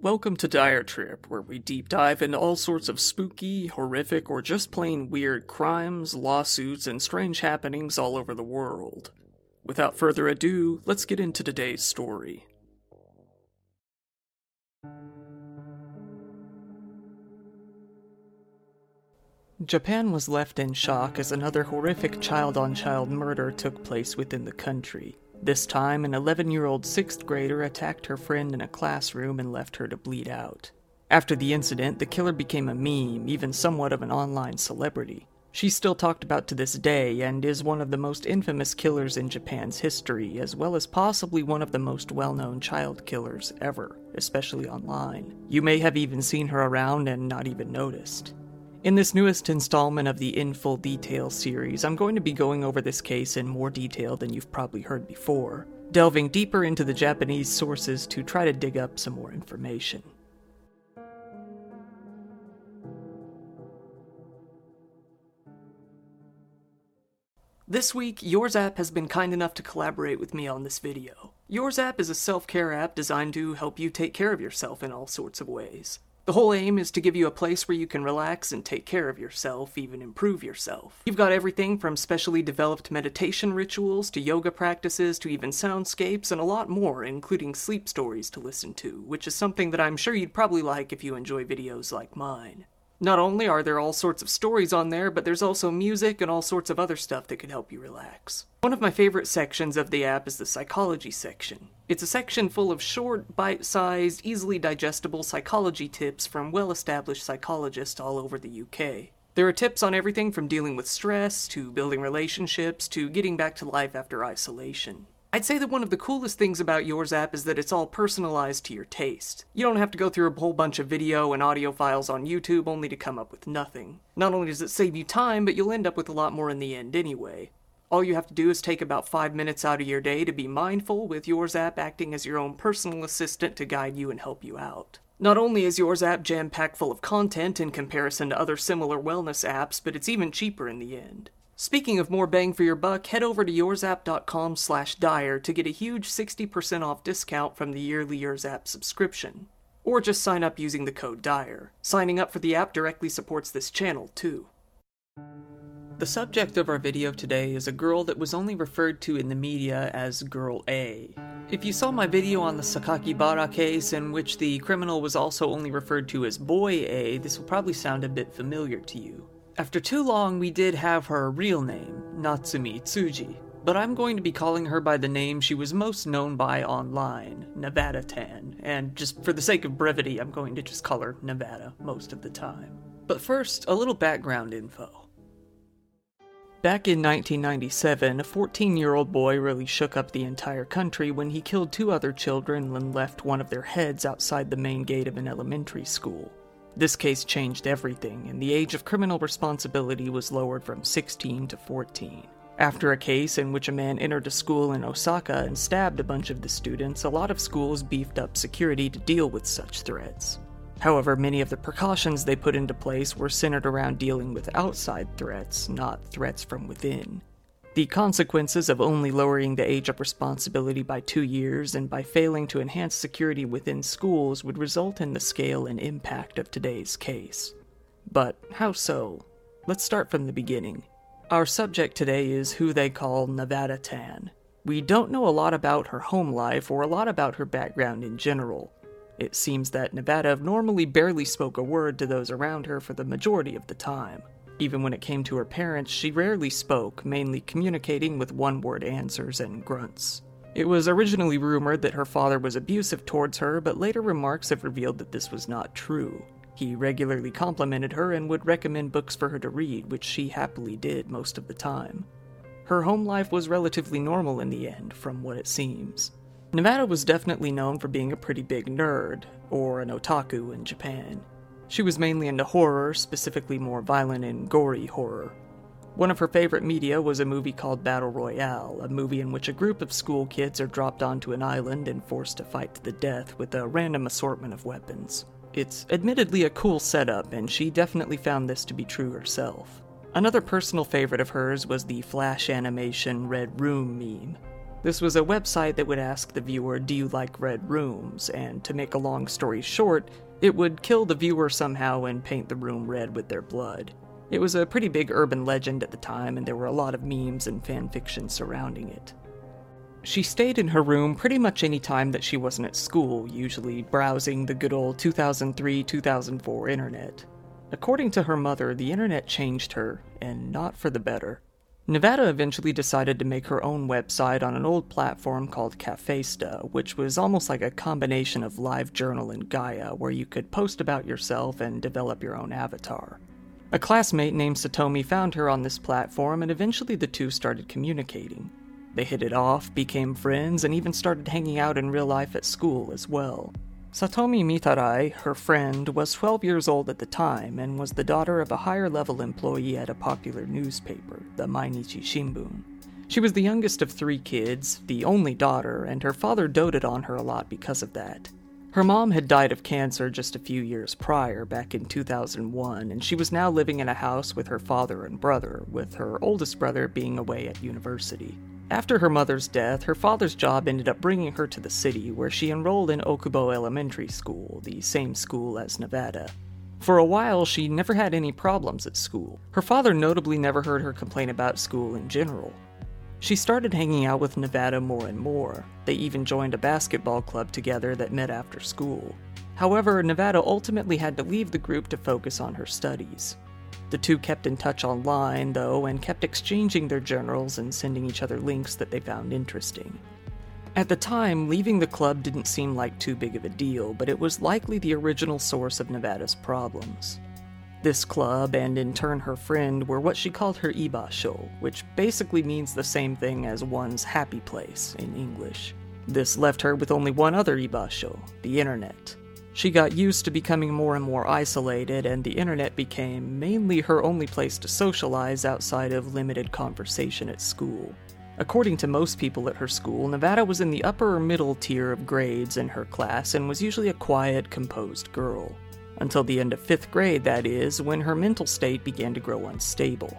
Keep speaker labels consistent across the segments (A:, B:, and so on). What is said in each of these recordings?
A: Welcome to Dire Trip, where we deep dive into all sorts of spooky, horrific, or just plain weird crimes, lawsuits, and strange happenings all over the world. Without further ado, let's get into today's story. Japan was left in shock as another horrific child on child murder took place within the country. This time, an 11 year old sixth grader attacked her friend in a classroom and left her to bleed out. After the incident, the killer became a meme, even somewhat of an online celebrity. She's still talked about to this day and is one of the most infamous killers in Japan's history, as well as possibly one of the most well known child killers ever, especially online. You may have even seen her around and not even noticed. In this newest installment of the In Full Detail series, I'm going to be going over this case in more detail than you've probably heard before, delving deeper into the Japanese sources to try to dig up some more information. This week, Yours app has been kind enough to collaborate with me on this video. Yours app is a self care app designed to help you take care of yourself in all sorts of ways. The whole aim is to give you a place where you can relax and take care of yourself, even improve yourself. You've got everything from specially developed meditation rituals to yoga practices to even soundscapes and a lot more, including sleep stories to listen to, which is something that I'm sure you'd probably like if you enjoy videos like mine. Not only are there all sorts of stories on there, but there's also music and all sorts of other stuff that could help you relax. One of my favorite sections of the app is the psychology section. It's a section full of short, bite sized, easily digestible psychology tips from well established psychologists all over the UK. There are tips on everything from dealing with stress, to building relationships, to getting back to life after isolation. I'd say that one of the coolest things about Yours app is that it's all personalized to your taste. You don't have to go through a whole bunch of video and audio files on YouTube only to come up with nothing. Not only does it save you time, but you'll end up with a lot more in the end anyway. All you have to do is take about 5 minutes out of your day to be mindful, with Yours app acting as your own personal assistant to guide you and help you out. Not only is Yours app jam packed full of content in comparison to other similar wellness apps, but it's even cheaper in the end. Speaking of more bang for your buck, head over to yoursapp.com slash dire to get a huge 60% off discount from the yearly Yours app subscription. Or just sign up using the code DIRE. Signing up for the app directly supports this channel, too. The subject of our video today is a girl that was only referred to in the media as Girl A. If you saw my video on the Sakakibara case, in which the criminal was also only referred to as Boy A, this will probably sound a bit familiar to you. After too long, we did have her real name, Natsumi Tsuji, but I'm going to be calling her by the name she was most known by online, Nevada Tan, and just for the sake of brevity, I'm going to just call her Nevada most of the time. But first, a little background info. Back in 1997, a 14 year old boy really shook up the entire country when he killed two other children and left one of their heads outside the main gate of an elementary school. This case changed everything, and the age of criminal responsibility was lowered from 16 to 14. After a case in which a man entered a school in Osaka and stabbed a bunch of the students, a lot of schools beefed up security to deal with such threats. However, many of the precautions they put into place were centered around dealing with outside threats, not threats from within. The consequences of only lowering the age of responsibility by two years and by failing to enhance security within schools would result in the scale and impact of today's case. But how so? Let's start from the beginning. Our subject today is who they call Nevada Tan. We don't know a lot about her home life or a lot about her background in general. It seems that Nevada normally barely spoke a word to those around her for the majority of the time. Even when it came to her parents, she rarely spoke, mainly communicating with one word answers and grunts. It was originally rumored that her father was abusive towards her, but later remarks have revealed that this was not true. He regularly complimented her and would recommend books for her to read, which she happily did most of the time. Her home life was relatively normal in the end, from what it seems. Nevada was definitely known for being a pretty big nerd, or an otaku in Japan. She was mainly into horror, specifically more violent and gory horror. One of her favorite media was a movie called Battle Royale, a movie in which a group of school kids are dropped onto an island and forced to fight to the death with a random assortment of weapons. It's admittedly a cool setup, and she definitely found this to be true herself. Another personal favorite of hers was the Flash animation Red Room meme. This was a website that would ask the viewer, Do you like red rooms? And to make a long story short, it would kill the viewer somehow and paint the room red with their blood. It was a pretty big urban legend at the time, and there were a lot of memes and fan fiction surrounding it. She stayed in her room pretty much any time that she wasn't at school, usually browsing the good old 2003 2004 internet. According to her mother, the internet changed her, and not for the better. Nevada eventually decided to make her own website on an old platform called Cafesta, which was almost like a combination of LiveJournal and Gaia, where you could post about yourself and develop your own avatar. A classmate named Satomi found her on this platform, and eventually the two started communicating. They hit it off, became friends, and even started hanging out in real life at school as well. Satomi Mitarai, her friend, was 12 years old at the time and was the daughter of a higher level employee at a popular newspaper, the Mainichi Shimbun. She was the youngest of three kids, the only daughter, and her father doted on her a lot because of that. Her mom had died of cancer just a few years prior, back in 2001, and she was now living in a house with her father and brother, with her oldest brother being away at university. After her mother's death, her father's job ended up bringing her to the city, where she enrolled in Okubo Elementary School, the same school as Nevada. For a while, she never had any problems at school. Her father notably never heard her complain about school in general. She started hanging out with Nevada more and more. They even joined a basketball club together that met after school. However, Nevada ultimately had to leave the group to focus on her studies. The two kept in touch online, though, and kept exchanging their journals and sending each other links that they found interesting. At the time, leaving the club didn't seem like too big of a deal, but it was likely the original source of Nevada's problems. This club, and in turn her friend, were what she called her ibasho, which basically means the same thing as one's happy place in English. This left her with only one other ibasho, the internet. She got used to becoming more and more isolated, and the internet became mainly her only place to socialize outside of limited conversation at school. According to most people at her school, Nevada was in the upper or middle tier of grades in her class and was usually a quiet, composed girl. Until the end of fifth grade, that is, when her mental state began to grow unstable.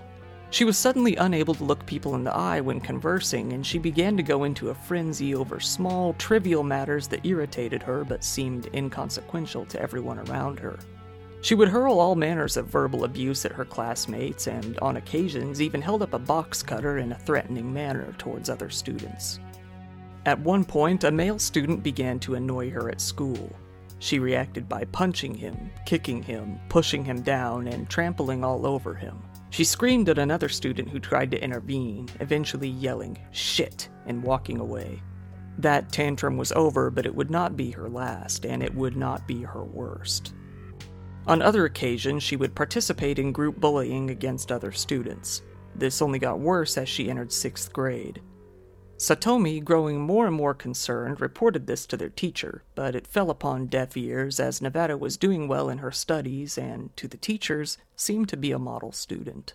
A: She was suddenly unable to look people in the eye when conversing, and she began to go into a frenzy over small, trivial matters that irritated her but seemed inconsequential to everyone around her. She would hurl all manners of verbal abuse at her classmates, and on occasions even held up a box cutter in a threatening manner towards other students. At one point, a male student began to annoy her at school. She reacted by punching him, kicking him, pushing him down, and trampling all over him. She screamed at another student who tried to intervene, eventually yelling, shit, and walking away. That tantrum was over, but it would not be her last, and it would not be her worst. On other occasions, she would participate in group bullying against other students. This only got worse as she entered sixth grade. Satomi, growing more and more concerned, reported this to their teacher, but it fell upon deaf ears as Nevada was doing well in her studies and, to the teachers, seemed to be a model student.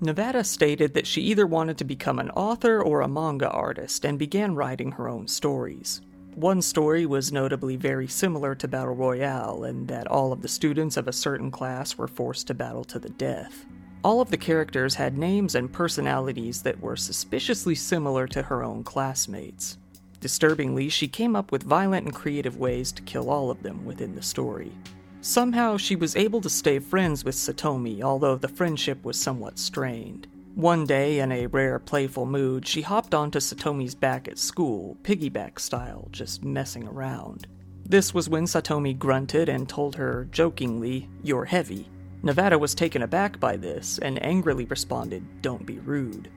A: Nevada stated that she either wanted to become an author or a manga artist and began writing her own stories. One story was notably very similar to Battle Royale in that all of the students of a certain class were forced to battle to the death. All of the characters had names and personalities that were suspiciously similar to her own classmates. Disturbingly, she came up with violent and creative ways to kill all of them within the story. Somehow, she was able to stay friends with Satomi, although the friendship was somewhat strained. One day, in a rare playful mood, she hopped onto Satomi's back at school, piggyback style, just messing around. This was when Satomi grunted and told her, jokingly, You're heavy. Nevada was taken aback by this and angrily responded, Don't be rude.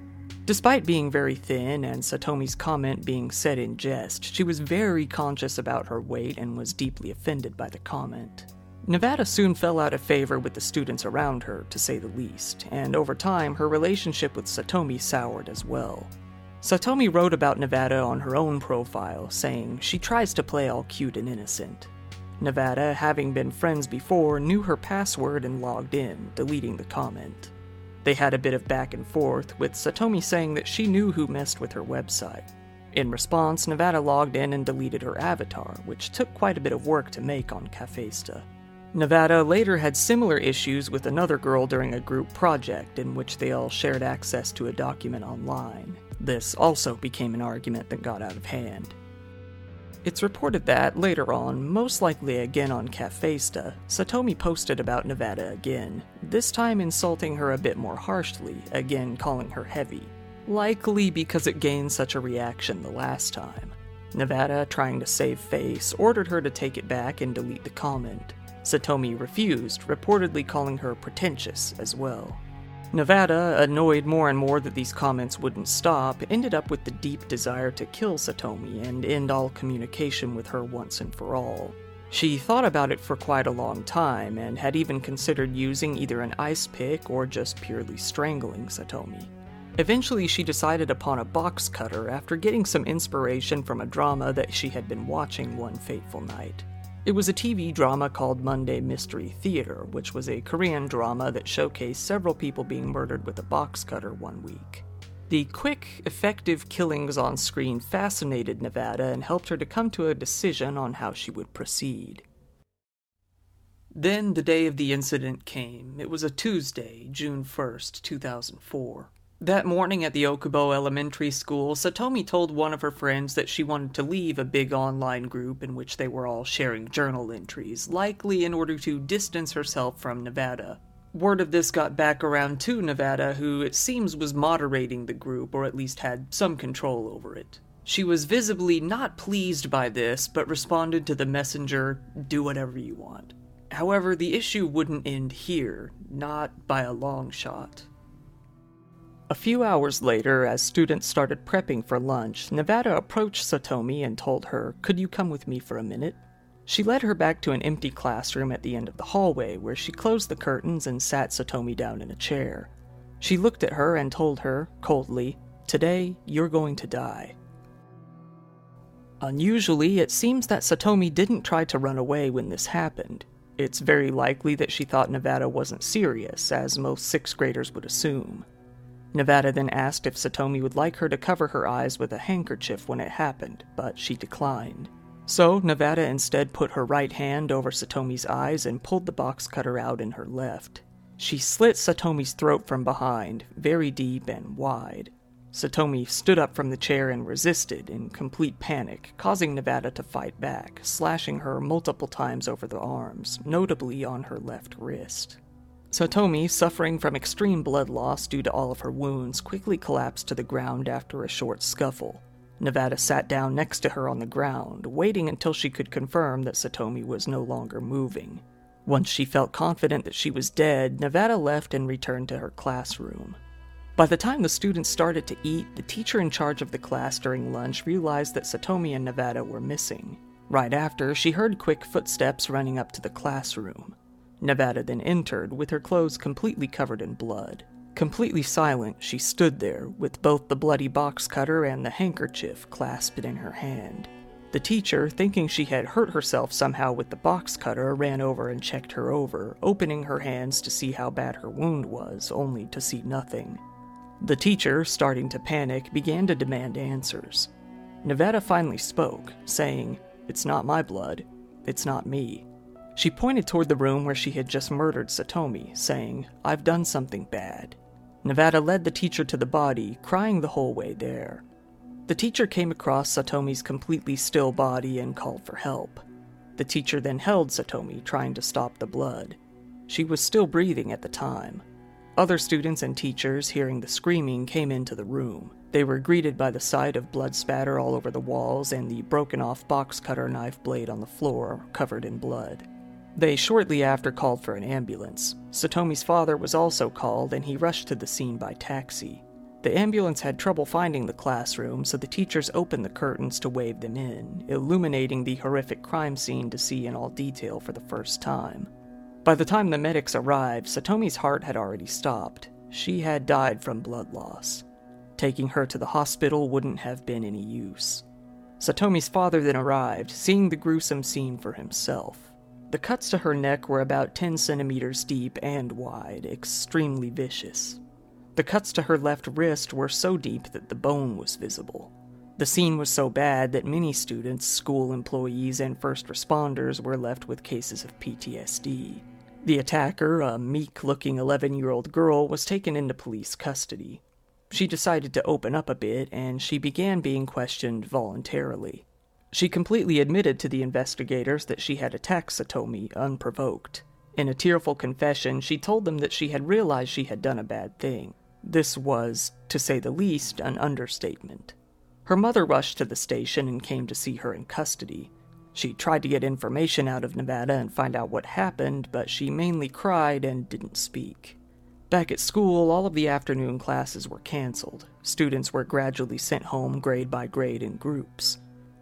A: Despite being very thin and Satomi's comment being said in jest, she was very conscious about her weight and was deeply offended by the comment. Nevada soon fell out of favor with the students around her, to say the least, and over time her relationship with Satomi soured as well. Satomi wrote about Nevada on her own profile, saying she tries to play all cute and innocent. Nevada, having been friends before, knew her password and logged in, deleting the comment. They had a bit of back and forth, with Satomi saying that she knew who messed with her website. In response, Nevada logged in and deleted her avatar, which took quite a bit of work to make on Cafesta. Nevada later had similar issues with another girl during a group project in which they all shared access to a document online. This also became an argument that got out of hand. It's reported that, later on, most likely again on Cafesta, Satomi posted about Nevada again, this time insulting her a bit more harshly, again calling her heavy. Likely because it gained such a reaction the last time. Nevada, trying to save face, ordered her to take it back and delete the comment. Satomi refused, reportedly calling her pretentious as well. Nevada, annoyed more and more that these comments wouldn't stop, ended up with the deep desire to kill Satomi and end all communication with her once and for all. She thought about it for quite a long time and had even considered using either an ice pick or just purely strangling Satomi. Eventually, she decided upon a box cutter after getting some inspiration from a drama that she had been watching one fateful night. It was a TV drama called Monday Mystery Theater, which was a Korean drama that showcased several people being murdered with a box cutter one week. The quick, effective killings on screen fascinated Nevada and helped her to come to a decision on how she would proceed. Then the day of the incident came. It was a Tuesday, June 1st, 2004. That morning at the Okubo Elementary School, Satomi told one of her friends that she wanted to leave a big online group in which they were all sharing journal entries, likely in order to distance herself from Nevada. Word of this got back around to Nevada, who it seems was moderating the group or at least had some control over it. She was visibly not pleased by this, but responded to the messenger, Do whatever you want. However, the issue wouldn't end here, not by a long shot. A few hours later, as students started prepping for lunch, Nevada approached Satomi and told her, Could you come with me for a minute? She led her back to an empty classroom at the end of the hallway where she closed the curtains and sat Satomi down in a chair. She looked at her and told her, coldly, Today, you're going to die. Unusually, it seems that Satomi didn't try to run away when this happened. It's very likely that she thought Nevada wasn't serious, as most sixth graders would assume. Nevada then asked if Satomi would like her to cover her eyes with a handkerchief when it happened, but she declined. So, Nevada instead put her right hand over Satomi's eyes and pulled the box cutter out in her left. She slit Satomi's throat from behind, very deep and wide. Satomi stood up from the chair and resisted in complete panic, causing Nevada to fight back, slashing her multiple times over the arms, notably on her left wrist. Satomi, suffering from extreme blood loss due to all of her wounds, quickly collapsed to the ground after a short scuffle. Nevada sat down next to her on the ground, waiting until she could confirm that Satomi was no longer moving. Once she felt confident that she was dead, Nevada left and returned to her classroom. By the time the students started to eat, the teacher in charge of the class during lunch realized that Satomi and Nevada were missing. Right after, she heard quick footsteps running up to the classroom. Nevada then entered, with her clothes completely covered in blood. Completely silent, she stood there, with both the bloody box cutter and the handkerchief clasped in her hand. The teacher, thinking she had hurt herself somehow with the box cutter, ran over and checked her over, opening her hands to see how bad her wound was, only to see nothing. The teacher, starting to panic, began to demand answers. Nevada finally spoke, saying, It's not my blood. It's not me. She pointed toward the room where she had just murdered Satomi, saying, I've done something bad. Nevada led the teacher to the body, crying the whole way there. The teacher came across Satomi's completely still body and called for help. The teacher then held Satomi, trying to stop the blood. She was still breathing at the time. Other students and teachers, hearing the screaming, came into the room. They were greeted by the sight of blood spatter all over the walls and the broken off box cutter knife blade on the floor, covered in blood. They shortly after called for an ambulance. Satomi's father was also called, and he rushed to the scene by taxi. The ambulance had trouble finding the classroom, so the teachers opened the curtains to wave them in, illuminating the horrific crime scene to see in all detail for the first time. By the time the medics arrived, Satomi's heart had already stopped. She had died from blood loss. Taking her to the hospital wouldn't have been any use. Satomi's father then arrived, seeing the gruesome scene for himself. The cuts to her neck were about 10 centimeters deep and wide, extremely vicious. The cuts to her left wrist were so deep that the bone was visible. The scene was so bad that many students, school employees, and first responders were left with cases of PTSD. The attacker, a meek looking 11 year old girl, was taken into police custody. She decided to open up a bit and she began being questioned voluntarily. She completely admitted to the investigators that she had attacked Satomi unprovoked. In a tearful confession, she told them that she had realized she had done a bad thing. This was, to say the least, an understatement. Her mother rushed to the station and came to see her in custody. She tried to get information out of Nevada and find out what happened, but she mainly cried and didn't speak. Back at school, all of the afternoon classes were canceled. Students were gradually sent home grade by grade in groups.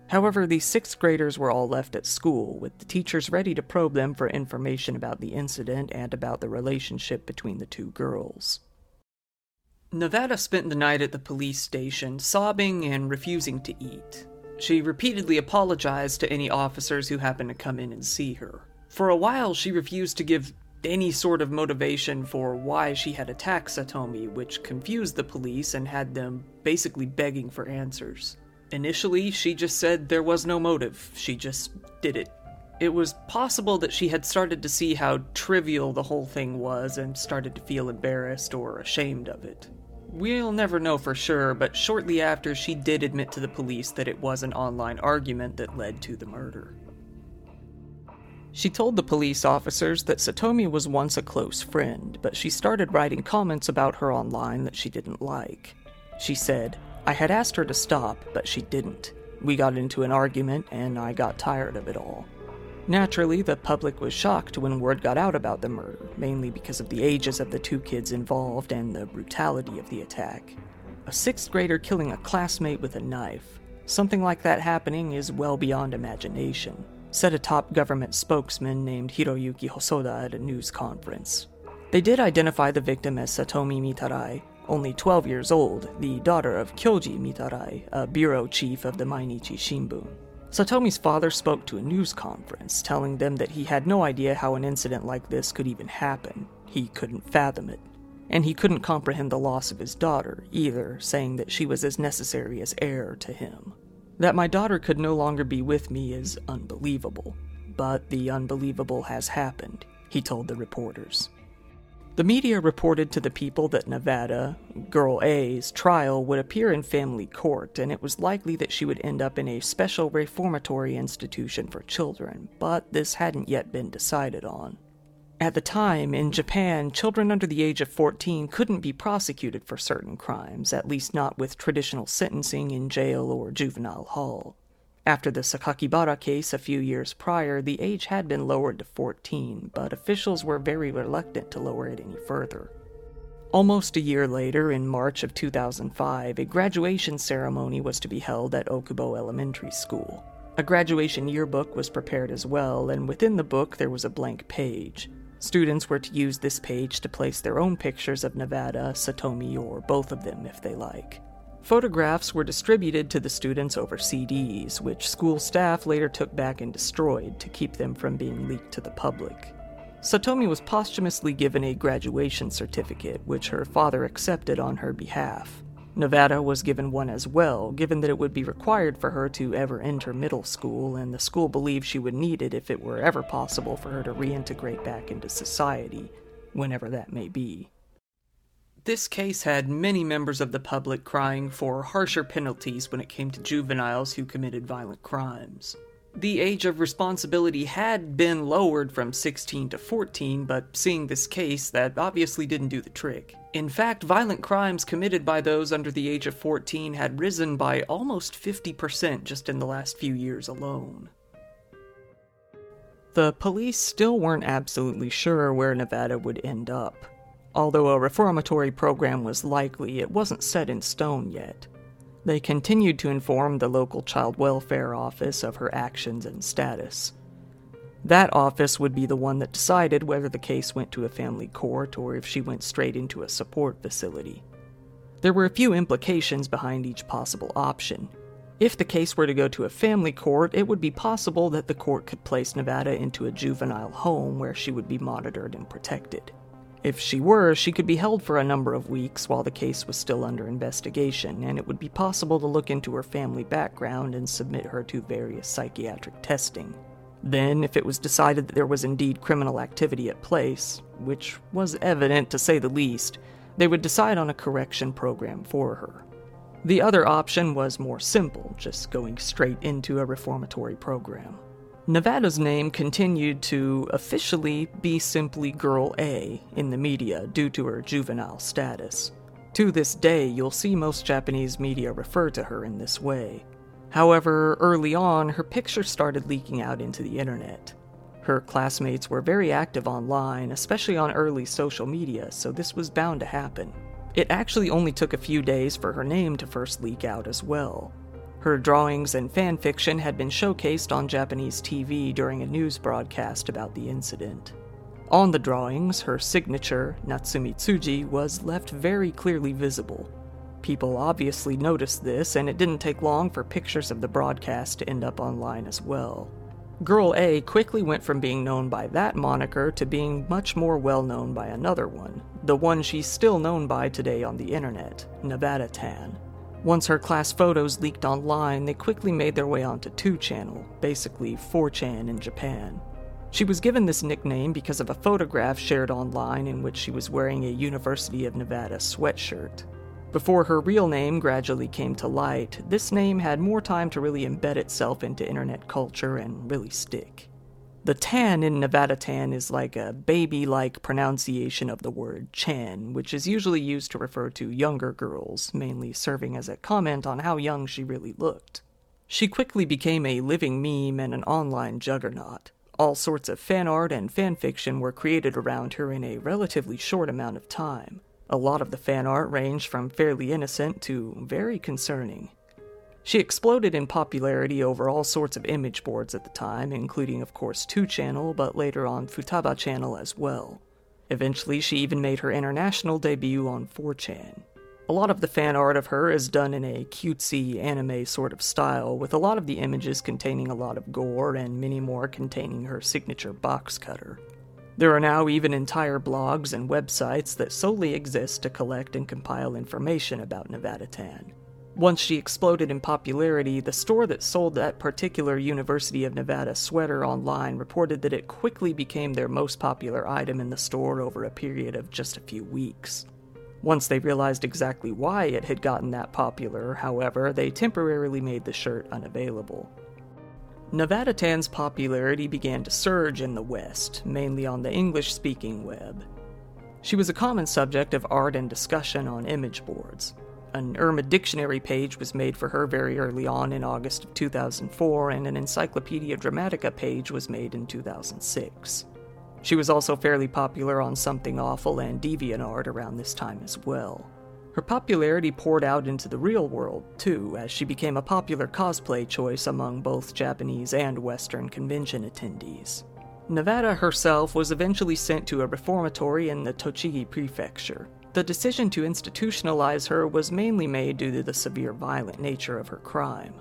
A: However, the sixth graders were all left at school, with the teachers ready to probe them for information about the incident and about the relationship between the two girls. Nevada spent the night at the police station, sobbing and refusing to eat. She repeatedly apologized to any officers who happened to come in and see her. For a while, she refused to give any sort of motivation for why she had attacked Satomi, which confused the police and had them basically begging for answers. Initially, she just said there was no motive, she just did it. It was possible that she had started to see how trivial the whole thing was and started to feel embarrassed or ashamed of it. We'll never know for sure, but shortly after, she did admit to the police that it was an online argument that led to the murder. She told the police officers that Satomi was once a close friend, but she started writing comments about her online that she didn't like. She said, I had asked her to stop, but she didn't. We got into an argument, and I got tired of it all. Naturally, the public was shocked when word got out about the murder, mainly because of the ages of the two kids involved and the brutality of the attack. A sixth grader killing a classmate with a knife. Something like that happening is well beyond imagination, said a top government spokesman named Hiroyuki Hosoda at a news conference. They did identify the victim as Satomi Mitarai, only 12 years old, the daughter of Kyoji Mitarai, a bureau chief of the Mainichi Shimbun. Satomi's father spoke to a news conference, telling them that he had no idea how an incident like this could even happen. He couldn't fathom it. And he couldn't comprehend the loss of his daughter, either, saying that she was as necessary as air to him. That my daughter could no longer be with me is unbelievable. But the unbelievable has happened, he told the reporters. The media reported to the people that Nevada, Girl A's, trial would appear in family court, and it was likely that she would end up in a special reformatory institution for children, but this hadn't yet been decided on. At the time, in Japan, children under the age of 14 couldn't be prosecuted for certain crimes, at least not with traditional sentencing in jail or juvenile hall. After the Sakakibara case a few years prior, the age had been lowered to 14, but officials were very reluctant to lower it any further. Almost a year later, in March of 2005, a graduation ceremony was to be held at Okubo Elementary School. A graduation yearbook was prepared as well, and within the book there was a blank page. Students were to use this page to place their own pictures of Nevada, Satomi, or both of them if they like. Photographs were distributed to the students over CDs, which school staff later took back and destroyed to keep them from being leaked to the public. Satomi was posthumously given a graduation certificate, which her father accepted on her behalf. Nevada was given one as well, given that it would be required for her to ever enter middle school, and the school believed she would need it if it were ever possible for her to reintegrate back into society, whenever that may be. This case had many members of the public crying for harsher penalties when it came to juveniles who committed violent crimes. The age of responsibility had been lowered from 16 to 14, but seeing this case, that obviously didn't do the trick. In fact, violent crimes committed by those under the age of 14 had risen by almost 50% just in the last few years alone. The police still weren't absolutely sure where Nevada would end up. Although a reformatory program was likely, it wasn't set in stone yet. They continued to inform the local child welfare office of her actions and status. That office would be the one that decided whether the case went to a family court or if she went straight into a support facility. There were a few implications behind each possible option. If the case were to go to a family court, it would be possible that the court could place Nevada into a juvenile home where she would be monitored and protected. If she were, she could be held for a number of weeks while the case was still under investigation, and it would be possible to look into her family background and submit her to various psychiatric testing. Then, if it was decided that there was indeed criminal activity at place, which was evident to say the least, They would decide on a correction program for her. The other option was more simple, just going straight into a reformatory program. Nevada's name continued to officially be simply Girl A in the media due to her juvenile status. To this day, you'll see most Japanese media refer to her in this way. However, early on, her picture started leaking out into the internet. Her classmates were very active online, especially on early social media, so this was bound to happen. It actually only took a few days for her name to first leak out as well. Her drawings and fan fiction had been showcased on Japanese TV during a news broadcast about the incident. On the drawings, her signature, Natsumi Tsuji, was left very clearly visible. People obviously noticed this, and it didn't take long for pictures of the broadcast to end up online as well. Girl A quickly went from being known by that moniker to being much more well known by another one, the one she's still known by today on the internet, Nevada Tan. Once her class photos leaked online, they quickly made their way onto 2channel, basically 4chan in Japan. She was given this nickname because of a photograph shared online in which she was wearing a University of Nevada sweatshirt. Before her real name gradually came to light, this name had more time to really embed itself into internet culture and really stick. The tan in Nevada tan is like a baby like pronunciation of the word chan, which is usually used to refer to younger girls, mainly serving as a comment on how young she really looked. She quickly became a living meme and an online juggernaut. All sorts of fan art and fan fiction were created around her in a relatively short amount of time. A lot of the fan art ranged from fairly innocent to very concerning. She exploded in popularity over all sorts of image boards at the time, including, of course, 2channel, but later on Futaba channel as well. Eventually, she even made her international debut on 4chan. A lot of the fan art of her is done in a cutesy anime sort of style, with a lot of the images containing a lot of gore and many more containing her signature box cutter. There are now even entire blogs and websites that solely exist to collect and compile information about Nevada Tan. Once she exploded in popularity, the store that sold that particular University of Nevada sweater online reported that it quickly became their most popular item in the store over a period of just a few weeks. Once they realized exactly why it had gotten that popular, however, they temporarily made the shirt unavailable. Nevada Tan's popularity began to surge in the West, mainly on the English speaking web. She was a common subject of art and discussion on image boards. An Urban Dictionary page was made for her very early on in August of 2004, and an Encyclopedia Dramatica page was made in 2006. She was also fairly popular on Something Awful and DeviantArt around this time as well. Her popularity poured out into the real world, too, as she became a popular cosplay choice among both Japanese and Western convention attendees. Nevada herself was eventually sent to a reformatory in the Tochigi prefecture. The decision to institutionalize her was mainly made due to the severe violent nature of her crime.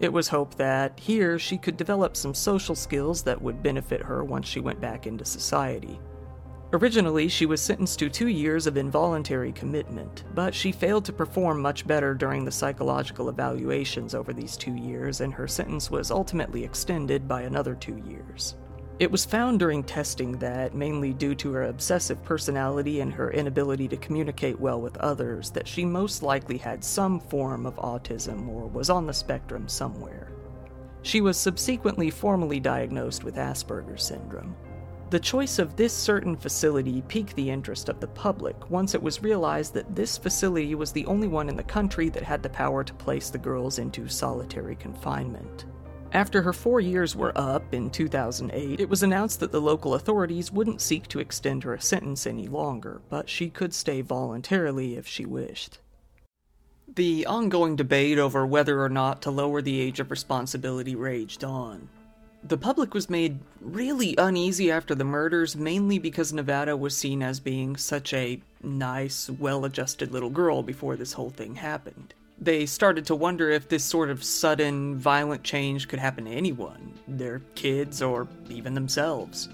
A: It was hoped that here she could develop some social skills that would benefit her once she went back into society. Originally, she was sentenced to two years of involuntary commitment, but she failed to perform much better during the psychological evaluations over these two years, and her sentence was ultimately extended by another two years. It was found during testing that, mainly due to her obsessive personality and her inability to communicate well with others, that she most likely had some form of autism or was on the spectrum somewhere. She was subsequently formally diagnosed with Asperger's syndrome. The choice of this certain facility piqued the interest of the public once it was realized that this facility was the only one in the country that had the power to place the girls into solitary confinement. After her four years were up in 2008, it was announced that the local authorities wouldn't seek to extend her sentence any longer, but she could stay voluntarily if she wished. The ongoing debate over whether or not to lower the age of responsibility raged on. The public was made really uneasy after the murders, mainly because Nevada was seen as being such a nice, well adjusted little girl before this whole thing happened. They started to wonder if this sort of sudden, violent change could happen to anyone, their kids, or even themselves.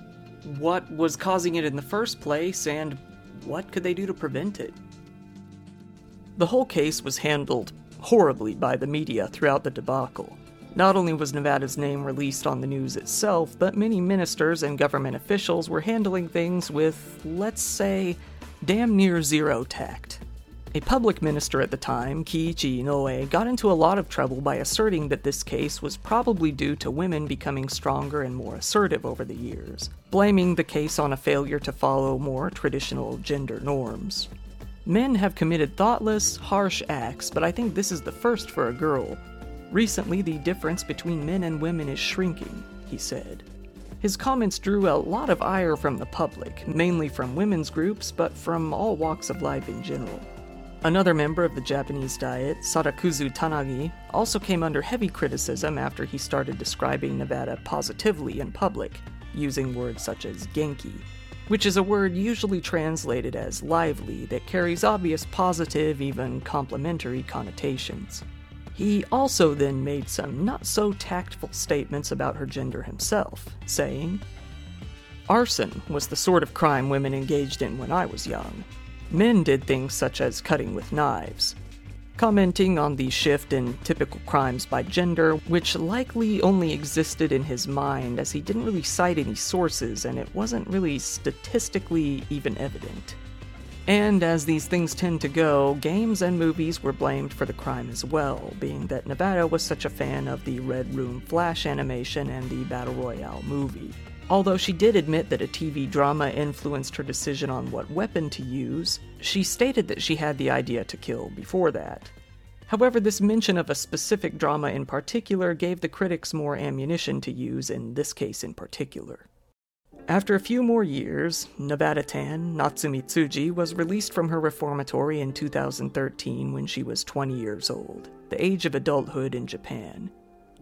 A: What was causing it in the first place, and what could they do to prevent it? The whole case was handled horribly by the media throughout the debacle. Not only was Nevada's name released on the news itself, but many ministers and government officials were handling things with, let's say, damn near zero tact. A public minister at the time, Kiichi Inoue, got into a lot of trouble by asserting that this case was probably due to women becoming stronger and more assertive over the years, blaming the case on a failure to follow more traditional gender norms. Men have committed thoughtless, harsh acts, but I think this is the first for a girl. Recently, the difference between men and women is shrinking, he said. His comments drew a lot of ire from the public, mainly from women's groups, but from all walks of life in general. Another member of the Japanese Diet, Sadakazu Tanagi, also came under heavy criticism after he started describing Nevada positively in public, using words such as genki, which is a word usually translated as lively that carries obvious positive, even complimentary connotations. He also then made some not so tactful statements about her gender himself, saying, Arson was the sort of crime women engaged in when I was young. Men did things such as cutting with knives. Commenting on the shift in typical crimes by gender, which likely only existed in his mind as he didn't really cite any sources and it wasn't really statistically even evident. And as these things tend to go, games and movies were blamed for the crime as well, being that Nevada was such a fan of the Red Room Flash animation and the Battle Royale movie. Although she did admit that a TV drama influenced her decision on what weapon to use, she stated that she had the idea to kill before that. However, this mention of a specific drama in particular gave the critics more ammunition to use in this case in particular. After a few more years, Nevada Tan, Natsumi Tsuji, was released from her reformatory in 2013 when she was 20 years old, the age of adulthood in Japan.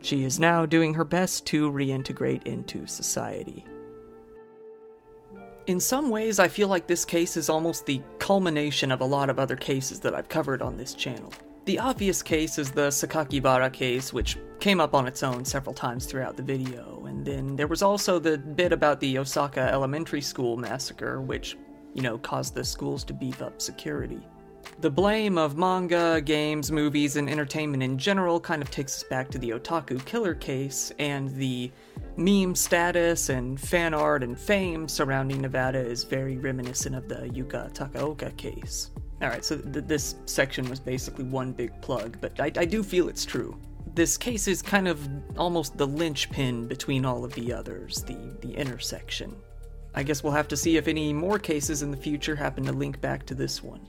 A: She is now doing her best to reintegrate into society. In some ways, I feel like this case is almost the culmination of a lot of other cases that I've covered on this channel. The obvious case is the Sakakibara case, which came up on its own several times throughout the video, and then there was also the bit about the Osaka Elementary School massacre, which, you know, caused the schools to beef up security. The blame of manga, games, movies, and entertainment in general kind of takes us back to the otaku killer case, and the meme status and fan art and fame surrounding Nevada is very reminiscent of the Yuka Takaoka case. Alright, so th- this section was basically one big plug, but I-, I do feel it's true. This case is kind of almost the linchpin between all of the others, the, the intersection. I guess we'll have to see if any more cases in the future happen to link back to this one.